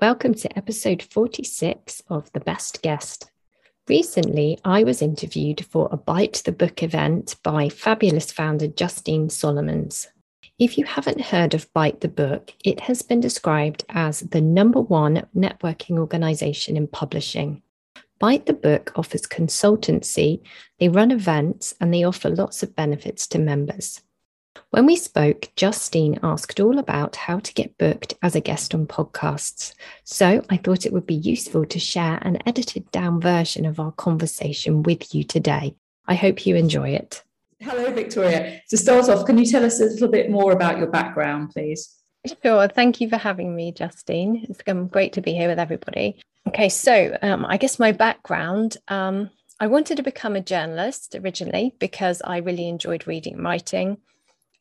Welcome to episode 46 of The Best Guest. Recently, I was interviewed for a Byte the Book event by fabulous founder Justine Solomons. If you haven't heard of Byte the Book, it has been described as the number one networking organization in publishing. Byte the Book offers consultancy, they run events, and they offer lots of benefits to members. When we spoke, Justine asked all about how to get booked as a guest on podcasts. So I thought it would be useful to share an edited down version of our conversation with you today. I hope you enjoy it. Hello, Victoria. To start off, can you tell us a little bit more about your background, please? Sure. Thank you for having me, Justine. It's um, great to be here with everybody. Okay, so um, I guess my background. Um, I wanted to become a journalist originally because I really enjoyed reading and writing.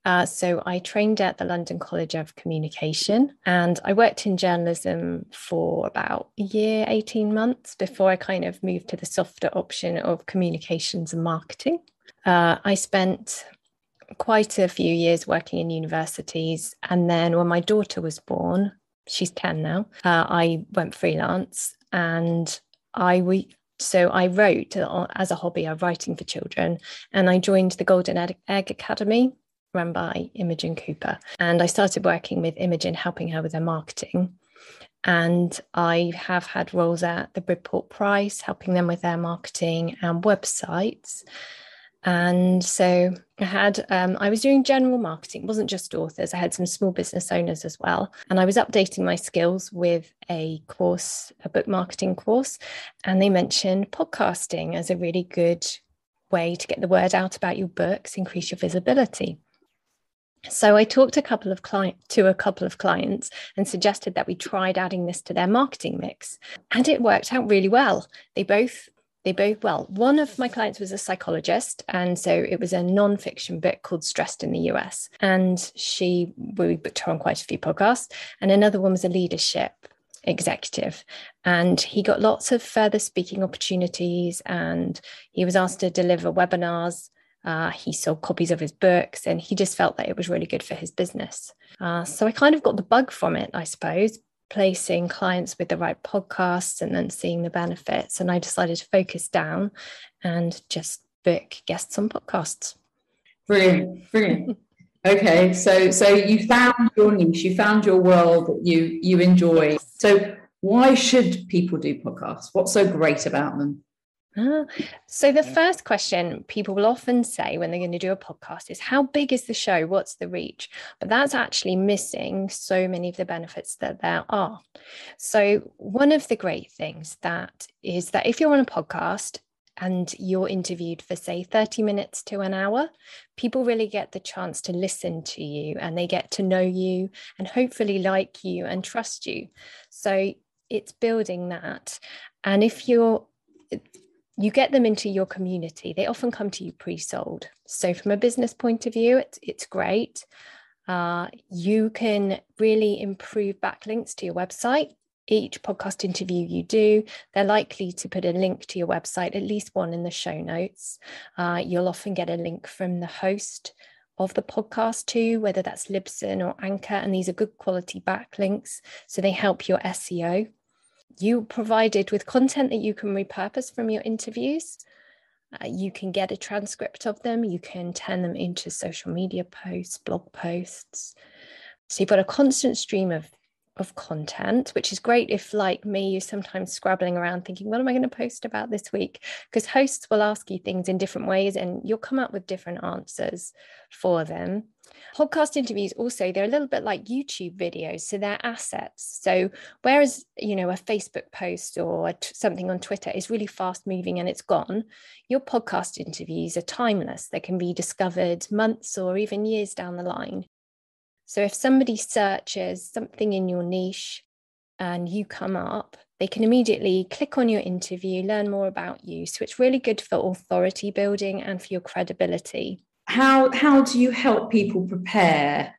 Uh, so I trained at the London College of Communication and I worked in journalism for about a year, 18 months before I kind of moved to the softer option of communications and marketing. Uh, I spent quite a few years working in universities. And then when my daughter was born, she's 10 now, uh, I went freelance and I we so I wrote uh, as a hobby, I'm writing for children, and I joined the Golden Egg Academy, run by Imogen Cooper. And I started working with Imogen, helping her with her marketing. And I have had roles at the Bridport Prize, helping them with their marketing and websites. And so I had, um, I was doing general marketing, it wasn't just authors, I had some small business owners as well. And I was updating my skills with a course, a book marketing course. And they mentioned podcasting as a really good way to get the word out about your books, increase your visibility. So I talked a couple of client to a couple of clients and suggested that we tried adding this to their marketing mix. And it worked out really well. They both they both well one of my clients was a psychologist and so it was a non-fiction book called stressed in the us and she we booked her on quite a few podcasts and another one was a leadership executive and he got lots of further speaking opportunities and he was asked to deliver webinars uh, he sold copies of his books and he just felt that it was really good for his business. Uh, so I kind of got the bug from it, I suppose, placing clients with the right podcasts and then seeing the benefits. And I decided to focus down and just book guests on podcasts. Brilliant, brilliant. okay, so so you found your niche, you found your world that you you enjoy. So why should people do podcasts? What's so great about them? Ah, so the first question people will often say when they're going to do a podcast is how big is the show? What's the reach? But that's actually missing so many of the benefits that there are. So one of the great things that is that if you're on a podcast and you're interviewed for say 30 minutes to an hour people really get the chance to listen to you and they get to know you and hopefully like you and trust you. So it's building that. And if you're you get them into your community. They often come to you pre-sold. So from a business point of view, it's it's great. Uh, you can really improve backlinks to your website. Each podcast interview you do, they're likely to put a link to your website, at least one in the show notes. Uh, you'll often get a link from the host of the podcast too, whether that's Libsyn or Anchor, and these are good quality backlinks. So they help your SEO you provided with content that you can repurpose from your interviews. Uh, you can get a transcript of them. You can turn them into social media posts, blog posts. So you've got a constant stream of of content, which is great if, like me, you're sometimes scrabbling around thinking, what am I going to post about this week? Because hosts will ask you things in different ways and you'll come up with different answers for them. Podcast interviews also, they're a little bit like YouTube videos, so they're assets. So whereas, you know, a Facebook post or something on Twitter is really fast moving and it's gone, your podcast interviews are timeless. They can be discovered months or even years down the line. So if somebody searches something in your niche, and you come up, they can immediately click on your interview, learn more about you. So it's really good for authority building and for your credibility. How how do you help people prepare?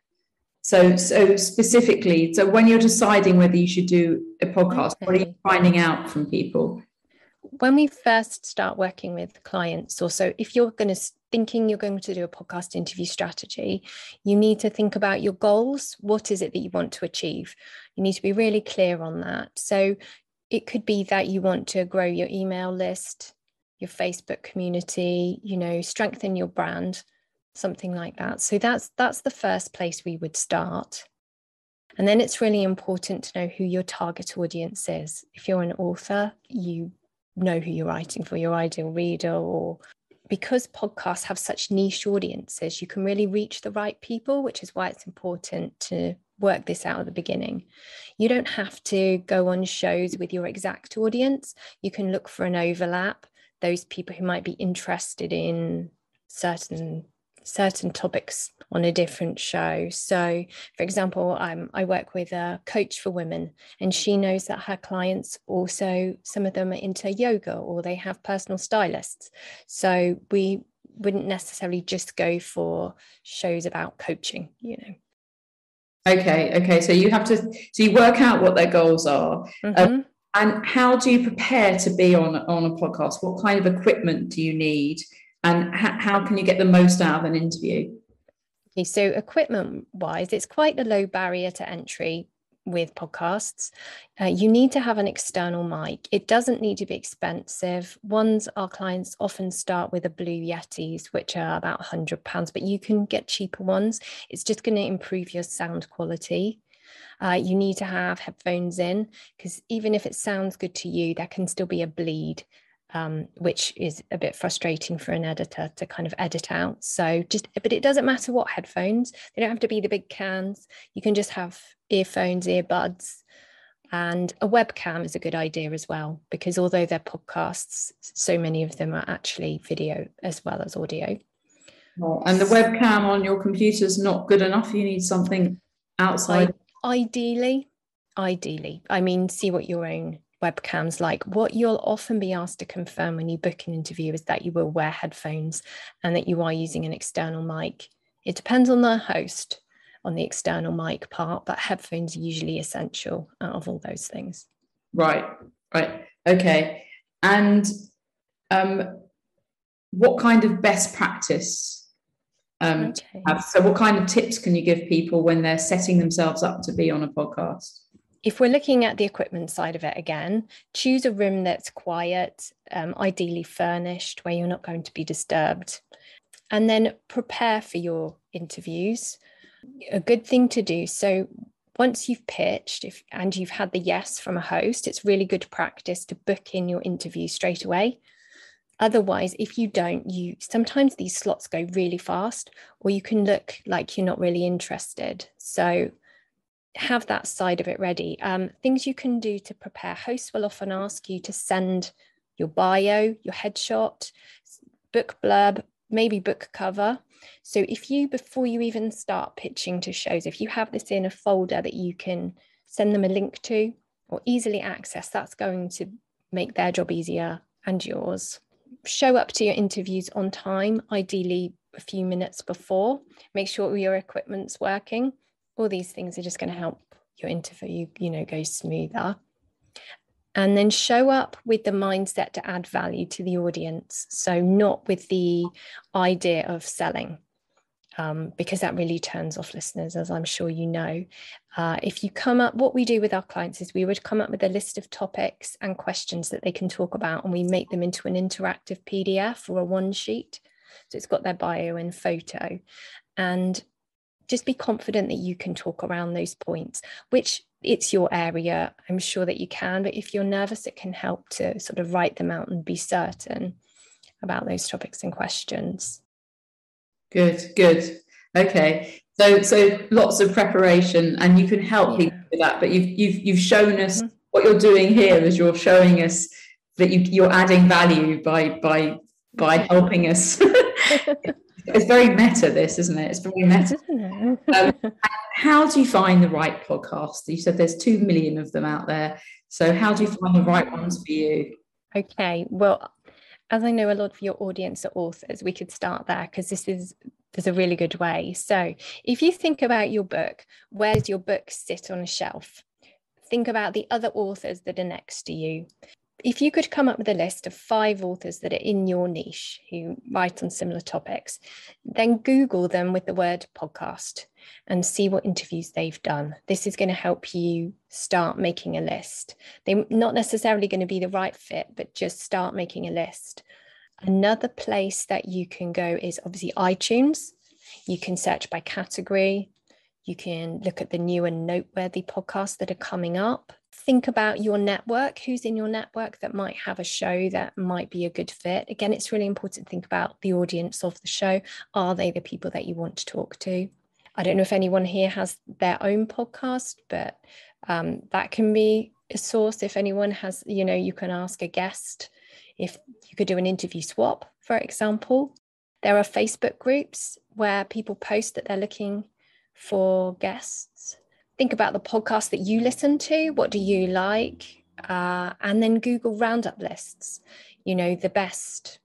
So so specifically, so when you're deciding whether you should do a podcast, okay. what are you finding out from people? When we first start working with clients, or so if you're going to thinking you're going to do a podcast interview strategy, you need to think about your goals. What is it that you want to achieve? You need to be really clear on that. So it could be that you want to grow your email list, your Facebook community, you know, strengthen your brand, something like that. So that's that's the first place we would start. And then it's really important to know who your target audience is. If you're an author, you know who you're writing for, your ideal reader, or because podcasts have such niche audiences, you can really reach the right people, which is why it's important to work this out at the beginning. You don't have to go on shows with your exact audience. You can look for an overlap, those people who might be interested in certain certain topics on a different show. So, for example, um, I work with a coach for women, and she knows that her clients also, some of them are into yoga or they have personal stylists. So, we wouldn't necessarily just go for shows about coaching, you know. Okay, okay. So you have to so you work out what their goals are. Um, mm-hmm. Um, and how do you prepare to be on on a podcast? What kind of equipment do you need? And ha- how can you get the most out of an interview? Okay, so equipment wise, it's quite a low barrier to entry with podcasts, uh, you need to have an external mic. It doesn't need to be expensive. Ones our clients often start with a Blue Yetis, which are about £100, but you can get cheaper ones. It's just going to improve your sound quality. Uh, you need to have headphones in because even if it sounds good to you, there can still be a bleed. Um, which is a bit frustrating for an editor to kind of edit out. So just, but it doesn't matter what headphones, they don't have to be the big cans. You can just have earphones, earbuds, and a webcam is a good idea as well, because although they're podcasts, so many of them are actually video as well as audio. Oh, and the webcam on your computer is not good enough. You need something outside. I, ideally, ideally. I mean, see what your own webcams like. What you'll often be asked to confirm when you book an interview is that you will wear headphones and that you are using an external mic. It depends on the host on the external mic part, but headphones are usually essential out of all those things. Right, right. Okay. And um, what kind of best practice um, okay. have, so what kind of tips can you give people when they're setting themselves up to be on a podcast? If we're looking at the equipment side of it again, choose a room that's quiet, um, ideally furnished, where you're not going to be disturbed. And then prepare for your interviews a good thing to do. So once you've pitched if, and you've had the yes from a host, it's really good practice to book in your interview straight away. Otherwise, if you don't, you sometimes these slots go really fast, or you can look like you're not really interested. So have that side of it ready. Um, things you can do to prepare. Hosts will often ask you to send your bio, your headshot, book blurb, maybe book cover. So if you, before you even start pitching to shows, if you have this in a folder that you can send them a link to or easily access, that's going to make their job easier and yours. Show up to your interviews on time, ideally a few minutes before. Make sure your equipment's working. All these things are just going to help your interview, you know, go smoother and then show up with the mindset to add value to the audience. So, not with the idea of selling, um, because that really turns off listeners, as I'm sure you know. Uh, if you come up, what we do with our clients is we would come up with a list of topics and questions that they can talk about, and we make them into an interactive PDF or a one sheet. So, it's got their bio and photo. And just be confident that you can talk around those points, which it's your area. I'm sure that you can, but if you're nervous, it can help to sort of write them out and be certain about those topics and questions. Good, good. Okay. So so lots of preparation and you can help yeah. people with that, but you've you've you've shown us mm-hmm. what you're doing here is you're showing us that you, you're adding value by by by helping us it's very meta, this, isn't it? It's very meta. um, how do you find the right podcast? You said there's two million of them out there. So how do you find the right ones for you? Okay. Well, as I know a lot of your audience are authors, we could start there because this is there's a really good way. So if you think about your book, where does your book sit on a shelf? Think about the other authors that are next to you if you could come up with a list of five authors that are in your niche who write on similar topics, then Google them with the word podcast and see what interviews they've done. This is going to help you start making a list. They're not necessarily going to be the right fit, but just start making a list. Another place that you can go is obviously iTunes. You can search by category. You can look at the new and noteworthy podcasts that are coming up. Think about your network. Who's in your network that might have a show that might be a good fit? Again it's really important to think about the audience of the show. Are they the people that you want to talk to? I don't know if anyone here has their own podcast but um, that can be a source. If anyone has you know you can ask a guest if you could do an interview swap for example. There are facebook groups where people post that they're looking for guests think about the podcast that you listen to. What do you like? Uh, and then Google roundup lists. You know the best,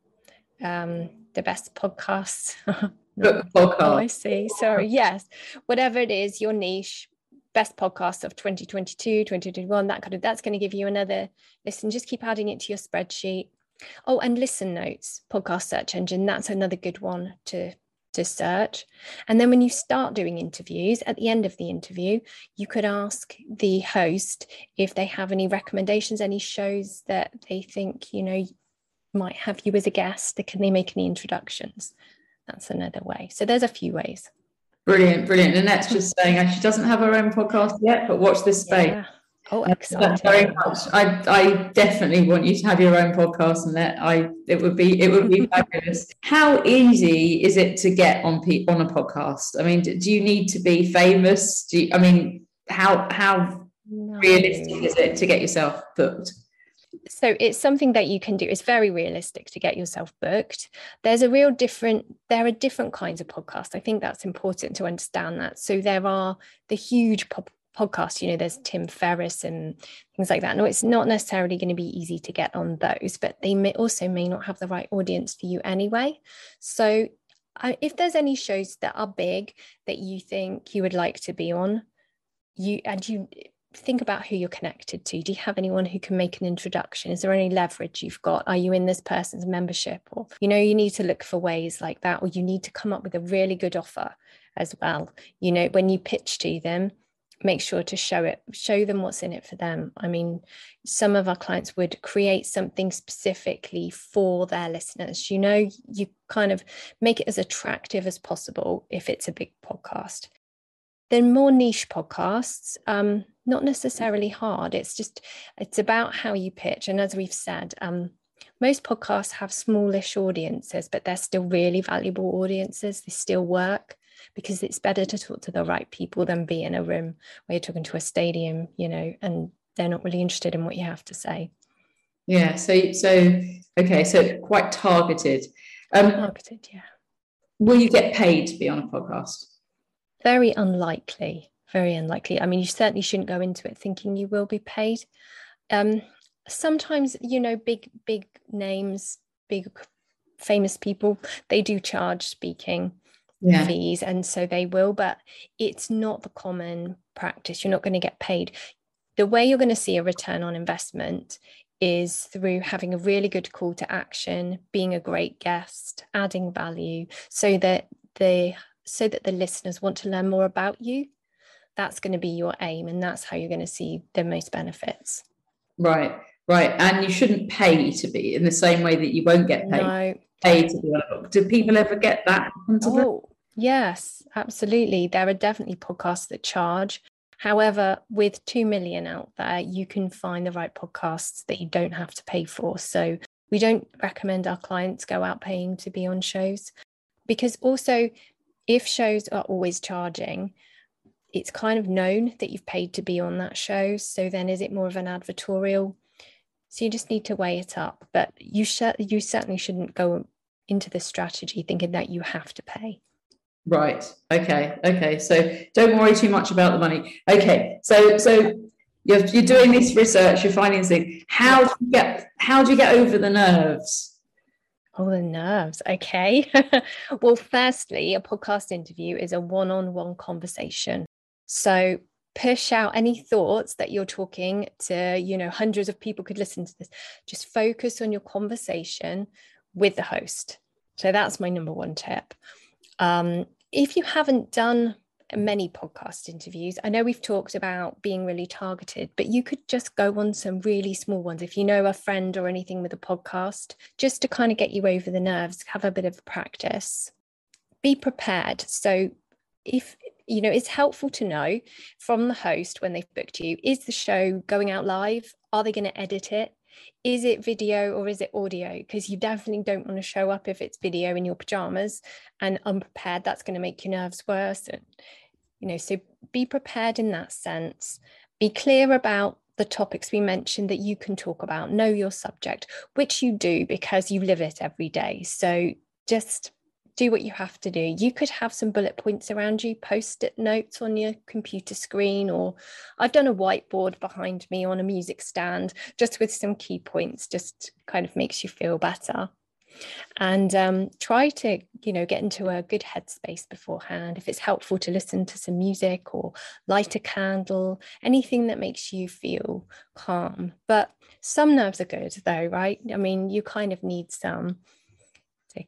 um, the best podcasts. Book podcast. Oh, I see. Sorry. Yes, whatever it is, your niche. Best podcast of 2022, 2021. That kind of that's going to give you another listen. Just keep adding it to your spreadsheet. Oh, and listen notes, podcast search engine. That's another good one to to search. And then when you start doing interviews, at the end of the interview, you could ask the host if they have any recommendations, any shows that they think, you know, might have you as a guest. Can they make any introductions? That's another way. So there's a few ways. Brilliant, brilliant. Annette's just saying she doesn't have her own podcast yet, but watch this space. Yeah. Oh, exciting! Very much. I, I definitely want you to have your own podcast, and that I it would be it would be fabulous. How easy is it to get on pe- on a podcast? I mean, do you need to be famous? Do you, I mean, how how no. realistic is it to get yourself booked? so it's something that you can do it's very realistic to get yourself booked there's a real different there are different kinds of podcasts i think that's important to understand that so there are the huge pop podcasts you know there's tim ferriss and things like that. No it's not necessarily going to be easy to get on those but they may also may not have the right audience for you anyway. So if there's any shows that are big that you think you would like to be on you and you think about who you're connected to do you have anyone who can make an introduction? Is there any leverage you've got? Are you in this person's membership? Or you know you need to look for ways like that or you need to come up with a really good offer as well. You know when you pitch to them make sure to show it show them what's in it for them. I mean some of our clients would create something specifically for their listeners. You know you kind of make it as attractive as possible if it's a big podcast. Then more niche podcasts um, not necessarily hard. It's just it's about how you pitch. And as we've said um, most podcasts have smallish audiences but they're still really valuable audiences. They still work because it's better to talk to the right people than be in a room where you're talking to a stadium, you know, and they're not really interested in what you have to say. Yeah. So, so okay. So quite targeted. Um, targeted. Yeah. Will you get paid to be on a podcast? Very unlikely. Very unlikely. I mean, you certainly shouldn't go into it thinking you will be paid. Um, sometimes, you know, big, big names, big famous people, they do charge speaking yeah. fees and so they will but it's not the common practice. You're not going to get paid. The way you're going to see a return on investment is through having a really good call to action being a great guest adding value so that the so that the listeners want to learn more about you. That's going to be your aim and that's how you're going to see the most benefits. Right right and you shouldn't pay to be in the same way that you won't get paid. No. Pay to on a book do people ever get that oh, Yes, absolutely. There are definitely podcasts that charge. However, with 2 million out there, you can find the right podcasts that you don't have to pay for. So we don't recommend our clients go out paying to be on shows because also, if shows are always charging, it's kind of known that you've paid to be on that show. So then is it more of an advertorial? So you just need to weigh it up. But you sh- you certainly shouldn't go into the strategy thinking that you have to pay. Right. Okay. Okay. So don't worry too much about the money. Okay. So so you're you're doing this research. You're finding things. How do you get how do you get over the nerves? Oh, the nerves. Okay. well, firstly, a podcast interview is a one on one conversation. So push out any thoughts that you're talking to, you know, hundreds of people could listen to this. Just focus on your conversation with the host. So that's my number one tip. Um, if you haven't done many podcast interviews, I know we've talked about being really targeted, but you could just go on some really small ones. If you know a friend or anything with a podcast, just to kind of get you over the nerves, have a bit of practice. Be prepared. So if you know it's helpful to know from the host when they've booked you is the show going out live are they going to edit it is it video or is it audio? Because you definitely don't want to show up if it's video in your pajamas and unprepared. That's going to make your nerves worse. And, you know, so be prepared in that sense. Be clear about the topics we mentioned that you can talk about. Know your subject, which you do because you live it every day. So just do what you have to do. You could have some bullet points around you, post it notes on your computer screen, or I've done a whiteboard behind me on a music stand just with some key points, just kind of makes you feel better. And um, try to, you know, get into a good headspace beforehand. If it's helpful to listen to some music or light a candle, anything that makes you feel calm. But some nerves are good, though, right? I mean, you kind of need some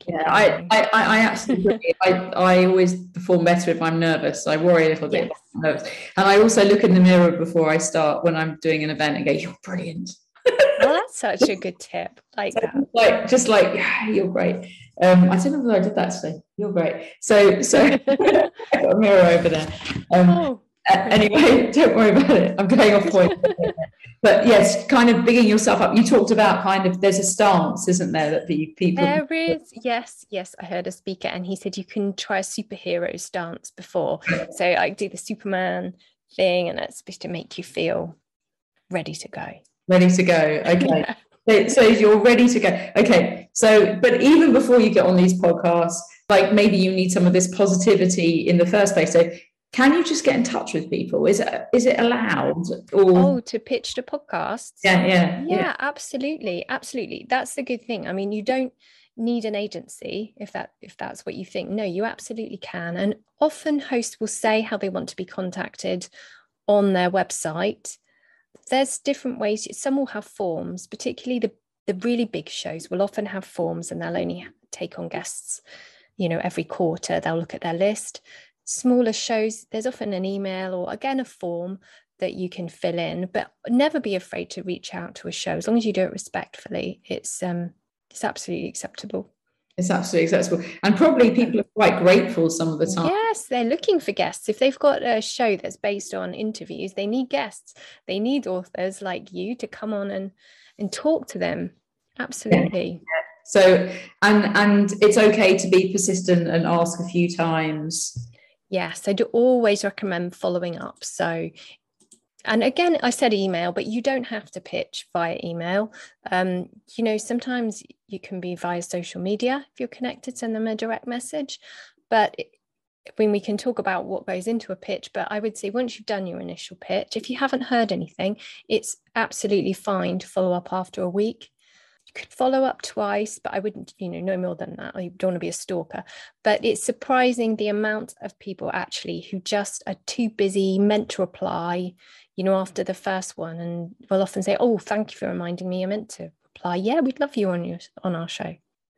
yeah, I, I, I absolutely I, I always perform better if I'm nervous. I worry a little bit yes. nervous. And I also look in the mirror before I start when I'm doing an event and go, You're brilliant. well, that's such a good tip. Like so, that. Like just like yeah, you're great. Um, I don't know whether I did that today. You're great. So so I got a mirror over there. Um, oh. anyway, don't worry about it. I'm going off point but yes, kind of bigging yourself up. You talked about kind of there's a stance, isn't there, that the people. There is, yes, yes. I heard a speaker, and he said you can try a superhero stance before. So I do the Superman thing, and that's supposed to make you feel ready to go. Ready to go. Okay. so you're ready to go. Okay. So, but even before you get on these podcasts, like maybe you need some of this positivity in the first place. So can you just get in touch with people? Is it is it allowed or? Oh to pitch to podcasts? Yeah yeah yeah, yeah. absolutely absolutely. That's the good thing. I mean you don't need an agency if that if that's what you think. No you absolutely can. And often hosts will say how they want to be contacted on their website. There's different ways. Some will have forms particularly the the really big shows will often have forms and they'll only take on guests you know every quarter. They'll look at their list smaller shows, there's often an email or again a form that you can fill in, but never be afraid to reach out to a show as long as you do it respectfully. It's um it's absolutely acceptable. It's absolutely acceptable. And probably people are quite grateful some of the time. Yes, they're looking for guests. If they've got a show that's based on interviews, they need guests. They need authors like you to come on and and talk to them. Absolutely. Yeah. So and and it's okay to be persistent and ask a few times Yes, I do always recommend following up. So, and again, I said email, but you don't have to pitch via email. Um, you know, sometimes you can be via social media if you're connected, send them a direct message. But when we can talk about what goes into a pitch, but I would say once you've done your initial pitch, if you haven't heard anything, it's absolutely fine to follow up after a week could follow up twice, but I wouldn't, you know, no more than that. I don't want to be a stalker. But it's surprising the amount of people actually who just are too busy, meant to reply, you know, after the first one, and will often say, "Oh, thank you for reminding me. I meant to reply. Yeah, we'd love you on your on our show."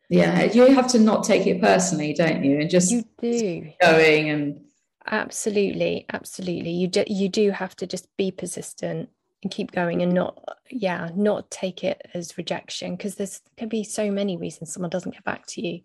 Yeah, you have to not take it personally, don't you? And just you do going and absolutely, absolutely. You do you do have to just be persistent and keep going and not yeah not take it as rejection because there's can be so many reasons someone doesn't get back to you.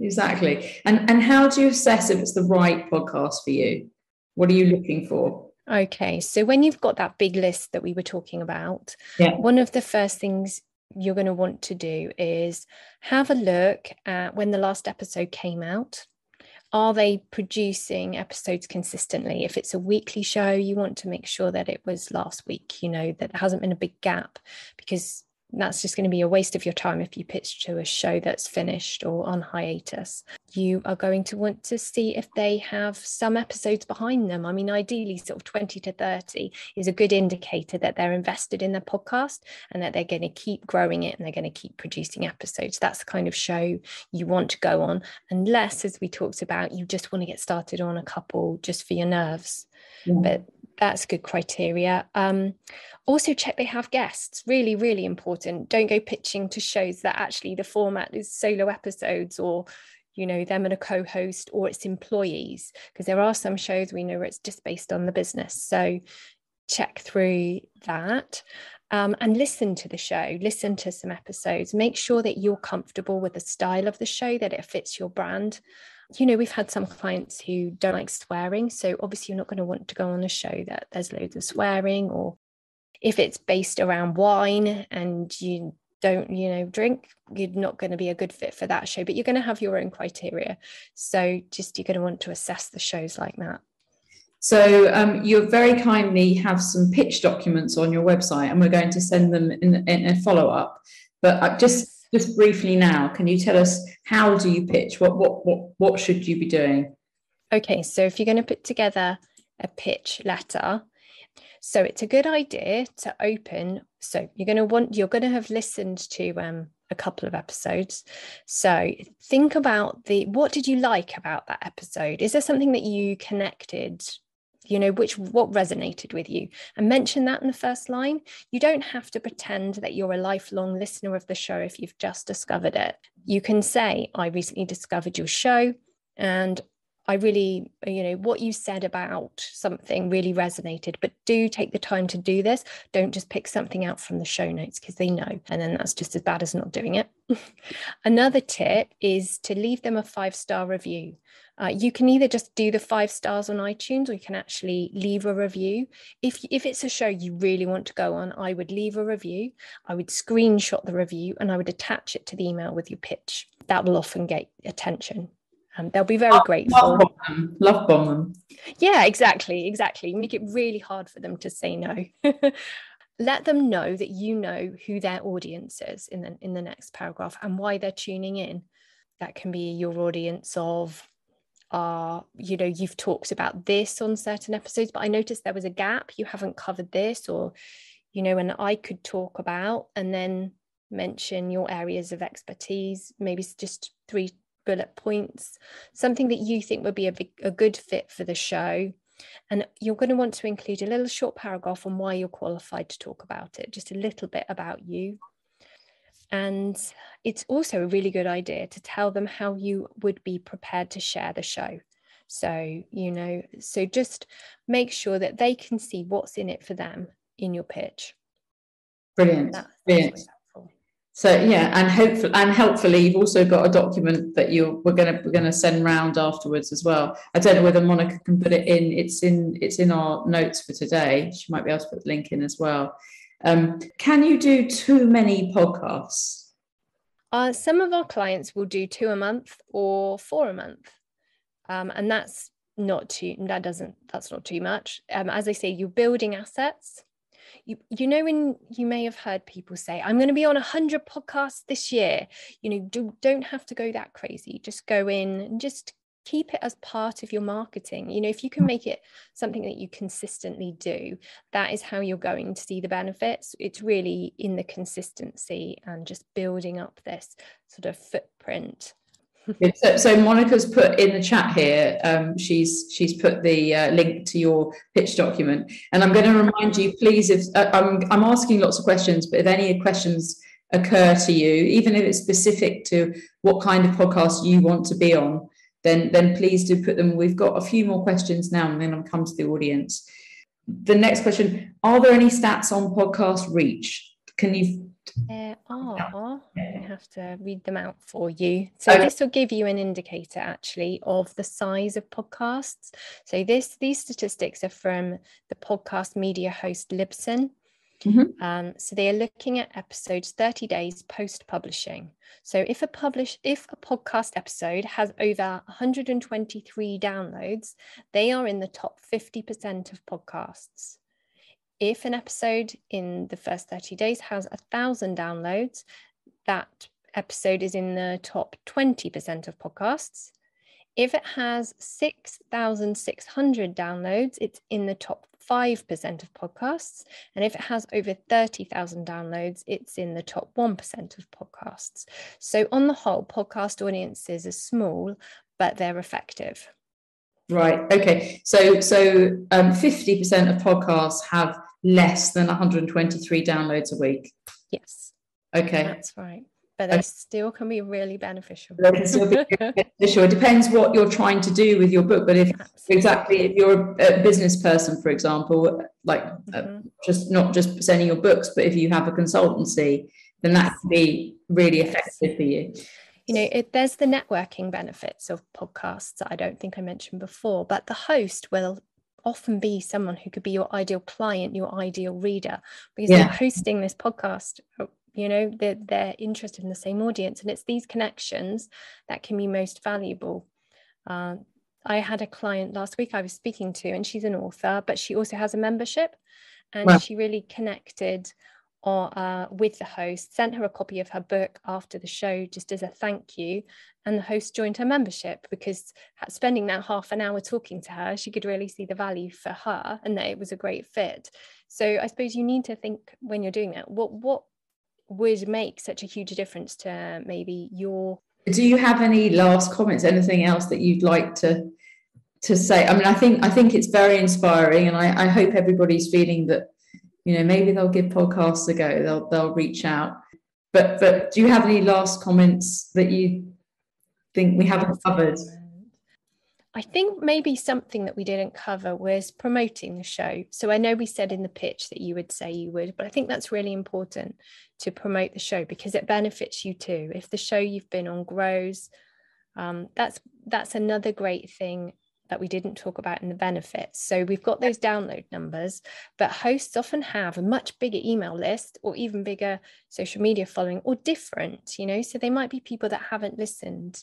Exactly. And and how do you assess if it's the right podcast for you? What are you looking for? Okay so when you've got that big list that we were talking about yeah. one of the first things you're going to want to do is have a look at when the last episode came out are they producing episodes consistently? If it's a weekly show, you want to make sure that it was last week, you know, that hasn't been a big gap because that's just going to be a waste of your time if you pitch to a show that's finished or on hiatus. You are going to want to see if they have some episodes behind them. I mean, ideally, sort of 20 to 30 is a good indicator that they're invested in their podcast and that they're going to keep growing it and they're going to keep producing episodes. That's the kind of show you want to go on, unless, as we talked about, you just want to get started on a couple just for your nerves. Yeah. But that's good criteria. Um, also, check they have guests. Really, really important. Don't go pitching to shows that actually the format is solo episodes or you know them and a co-host or it's employees because there are some shows we know it's just based on the business so check through that um, and listen to the show listen to some episodes make sure that you're comfortable with the style of the show that it fits your brand you know, we've had some clients who don't like swearing. So obviously, you're not going to want to go on a show that there's loads of swearing, or if it's based around wine and you don't, you know, drink, you're not going to be a good fit for that show, but you're going to have your own criteria. So just you're going to want to assess the shows like that. So um, you very kindly have some pitch documents on your website, and we're going to send them in, in a follow up. But uh, just just briefly now, can you tell us how do you pitch? What what what what should you be doing? Okay, so if you're going to put together a pitch letter, so it's a good idea to open. So you're going to want you're going to have listened to um, a couple of episodes. So think about the what did you like about that episode? Is there something that you connected you know which what resonated with you. And mention that in the first line. You don't have to pretend that you're a lifelong listener of the show if you've just discovered it. You can say i recently discovered your show and I really, you know, what you said about something really resonated, but do take the time to do this. Don't just pick something out from the show notes because they know, and then that's just as bad as not doing it. Another tip is to leave them a five star review. Uh, you can either just do the five stars on iTunes or you can actually leave a review. If, if it's a show you really want to go on, I would leave a review. I would screenshot the review and I would attach it to the email with your pitch. That will often get attention. Um, they'll be very love, grateful. Love bomb them. Love bomb them. Yeah, exactly, exactly. Make it really hard for them to say no. Let them know that you know who their audience is in the in the next paragraph and why they're tuning in. That can be your audience of are you know you've talked about this on certain episodes but i noticed there was a gap you haven't covered this or you know and i could talk about and then mention your areas of expertise maybe just three bullet points, something that you think would be a, a good fit for the show. And you're going to want to include a little short paragraph on why you're qualified to talk about it, just a little bit about you. And it's also a really good idea to tell them how you would be prepared to share the show. So, you know, so just make sure that they can see what's in it for them in your pitch. Brilliant. Brilliant. So yeah, and hopefully, and helpfully, you've also got a document that you we're gonna we're gonna send round afterwards as well. I don't know whether Monica can put it in. It's in it's in our notes for today. She might be able to put the link in as well. Um, can you do too many podcasts? Uh, some of our clients will do two a month or four a month, um, and that's not too. That doesn't. That's not too much. Um, as I say, you're building assets you you know when you may have heard people say i'm going to be on 100 podcasts this year. You know do, don't have to go that crazy. Just go in and just keep it as part of your marketing. You know if you can make it something that you consistently do that is how you're going to see the benefits. It's really in the consistency and just building up this sort of footprint so, so, Monica's put in the chat here. Um, she's she's put the uh, link to your pitch document, and I'm going to remind you, please. If uh, I'm I'm asking lots of questions, but if any questions occur to you, even if it's specific to what kind of podcast you want to be on, then then please do put them. We've got a few more questions now, and then I'll come to the audience. The next question: Are there any stats on podcast reach? Can you there are. I have to read them out for you. So okay. this will give you an indicator actually of the size of podcasts. So this these statistics are from the podcast media host Libsyn. Mm-hmm. Um, so they are looking at episodes 30 days post publishing. So if a publish if a podcast episode has over 123 downloads, they are in the top 50% of podcasts if an episode in the first 30 days has a thousand downloads, that episode is in the top 20% of podcasts. If it has 6,600 downloads, it's in the top 5% of podcasts. And if it has over 30,000 downloads, it's in the top 1% of podcasts. So, on the whole, podcast audiences are small, but they're effective. Right. Okay. So, so um, 50% of podcasts have less than 123 downloads a week. Yes. Okay. That's right but they still can be really beneficial. They can still be beneficial. It depends what you're trying to do with your book. But if Absolutely. exactly if you're a business person, for example, like uh, mm-hmm. uh, just not just sending your books, but if you have a consultancy, then that can be really effective for you. You know, it, there's the networking benefits of podcasts that I don't think I mentioned before, but the host will often be someone who could be your ideal client, your ideal reader, because yeah. they're hosting this podcast you know they're, they're interested in the same audience and it's these connections that can be most valuable uh, i had a client last week i was speaking to and she's an author but she also has a membership and wow. she really connected or, uh, with the host sent her a copy of her book after the show just as a thank you and the host joined her membership because spending that half an hour talking to her she could really see the value for her and that it was a great fit. So i suppose you need to think when you're doing that what what would make such a huge difference to maybe your do you have any last comments anything else that you'd like to to say? I mean i think i think it's very inspiring and i, I hope everybody's feeling that you know maybe they'll give podcasts a go they'll they'll reach out but but do you have any last comments that you think we haven't covered I think maybe something that we didn't cover was promoting the show. So I know we said in the pitch that you would say you would, but I think that's really important to promote the show because it benefits you too. If the show you've been on grows, um, that's that's another great thing that we didn't talk about in the benefits. So we've got those download numbers, but hosts often have a much bigger email list or even bigger social media following or different, you know, so they might be people that haven't listened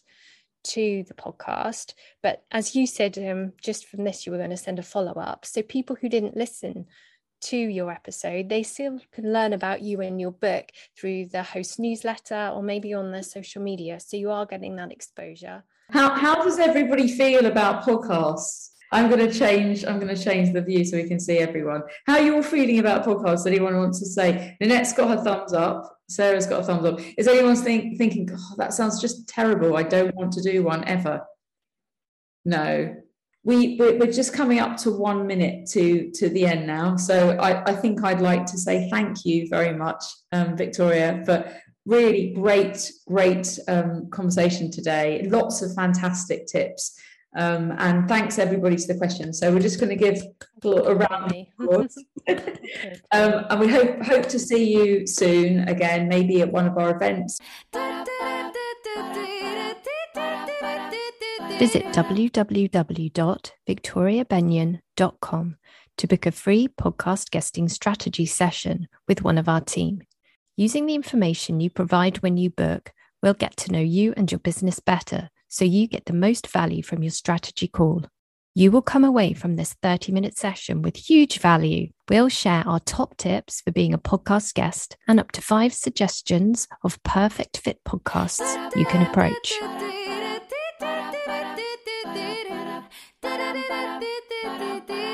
to the podcast. But as you said, um, just from this, you were going to send a follow up. So people who didn't listen to your episode, they still can learn about you and your book through the host newsletter or maybe on their social media. So you are getting that exposure. How, how does everybody feel about podcasts? I'm going to change. I'm going to change the view so we can see everyone. How are you all feeling about podcasts? Anyone wants to say? Nanette's got her thumbs up. Sarah's got a thumbs up. Is anyone think, thinking, that sounds just terrible? I don't want to do one ever. No, we we're just coming up to one minute to to the end now. So I, I think I'd like to say thank you very much, um, Victoria, for really great, great um, conversation today. Lots of fantastic tips. Um, and thanks everybody to the questions. So we're just going to give a round of applause. um, and we hope hope to see you soon again, maybe at one of our events. Visit www.victoriabennion.com to book a free podcast guesting strategy session with one of our team. Using the information you provide when you book, we'll get to know you and your business better so you get the most value from your strategy call. You will come away from this 30 minute session with huge value. We'll share our top tips for being a podcast guest and up to five suggestions of perfect fit podcasts you can approach.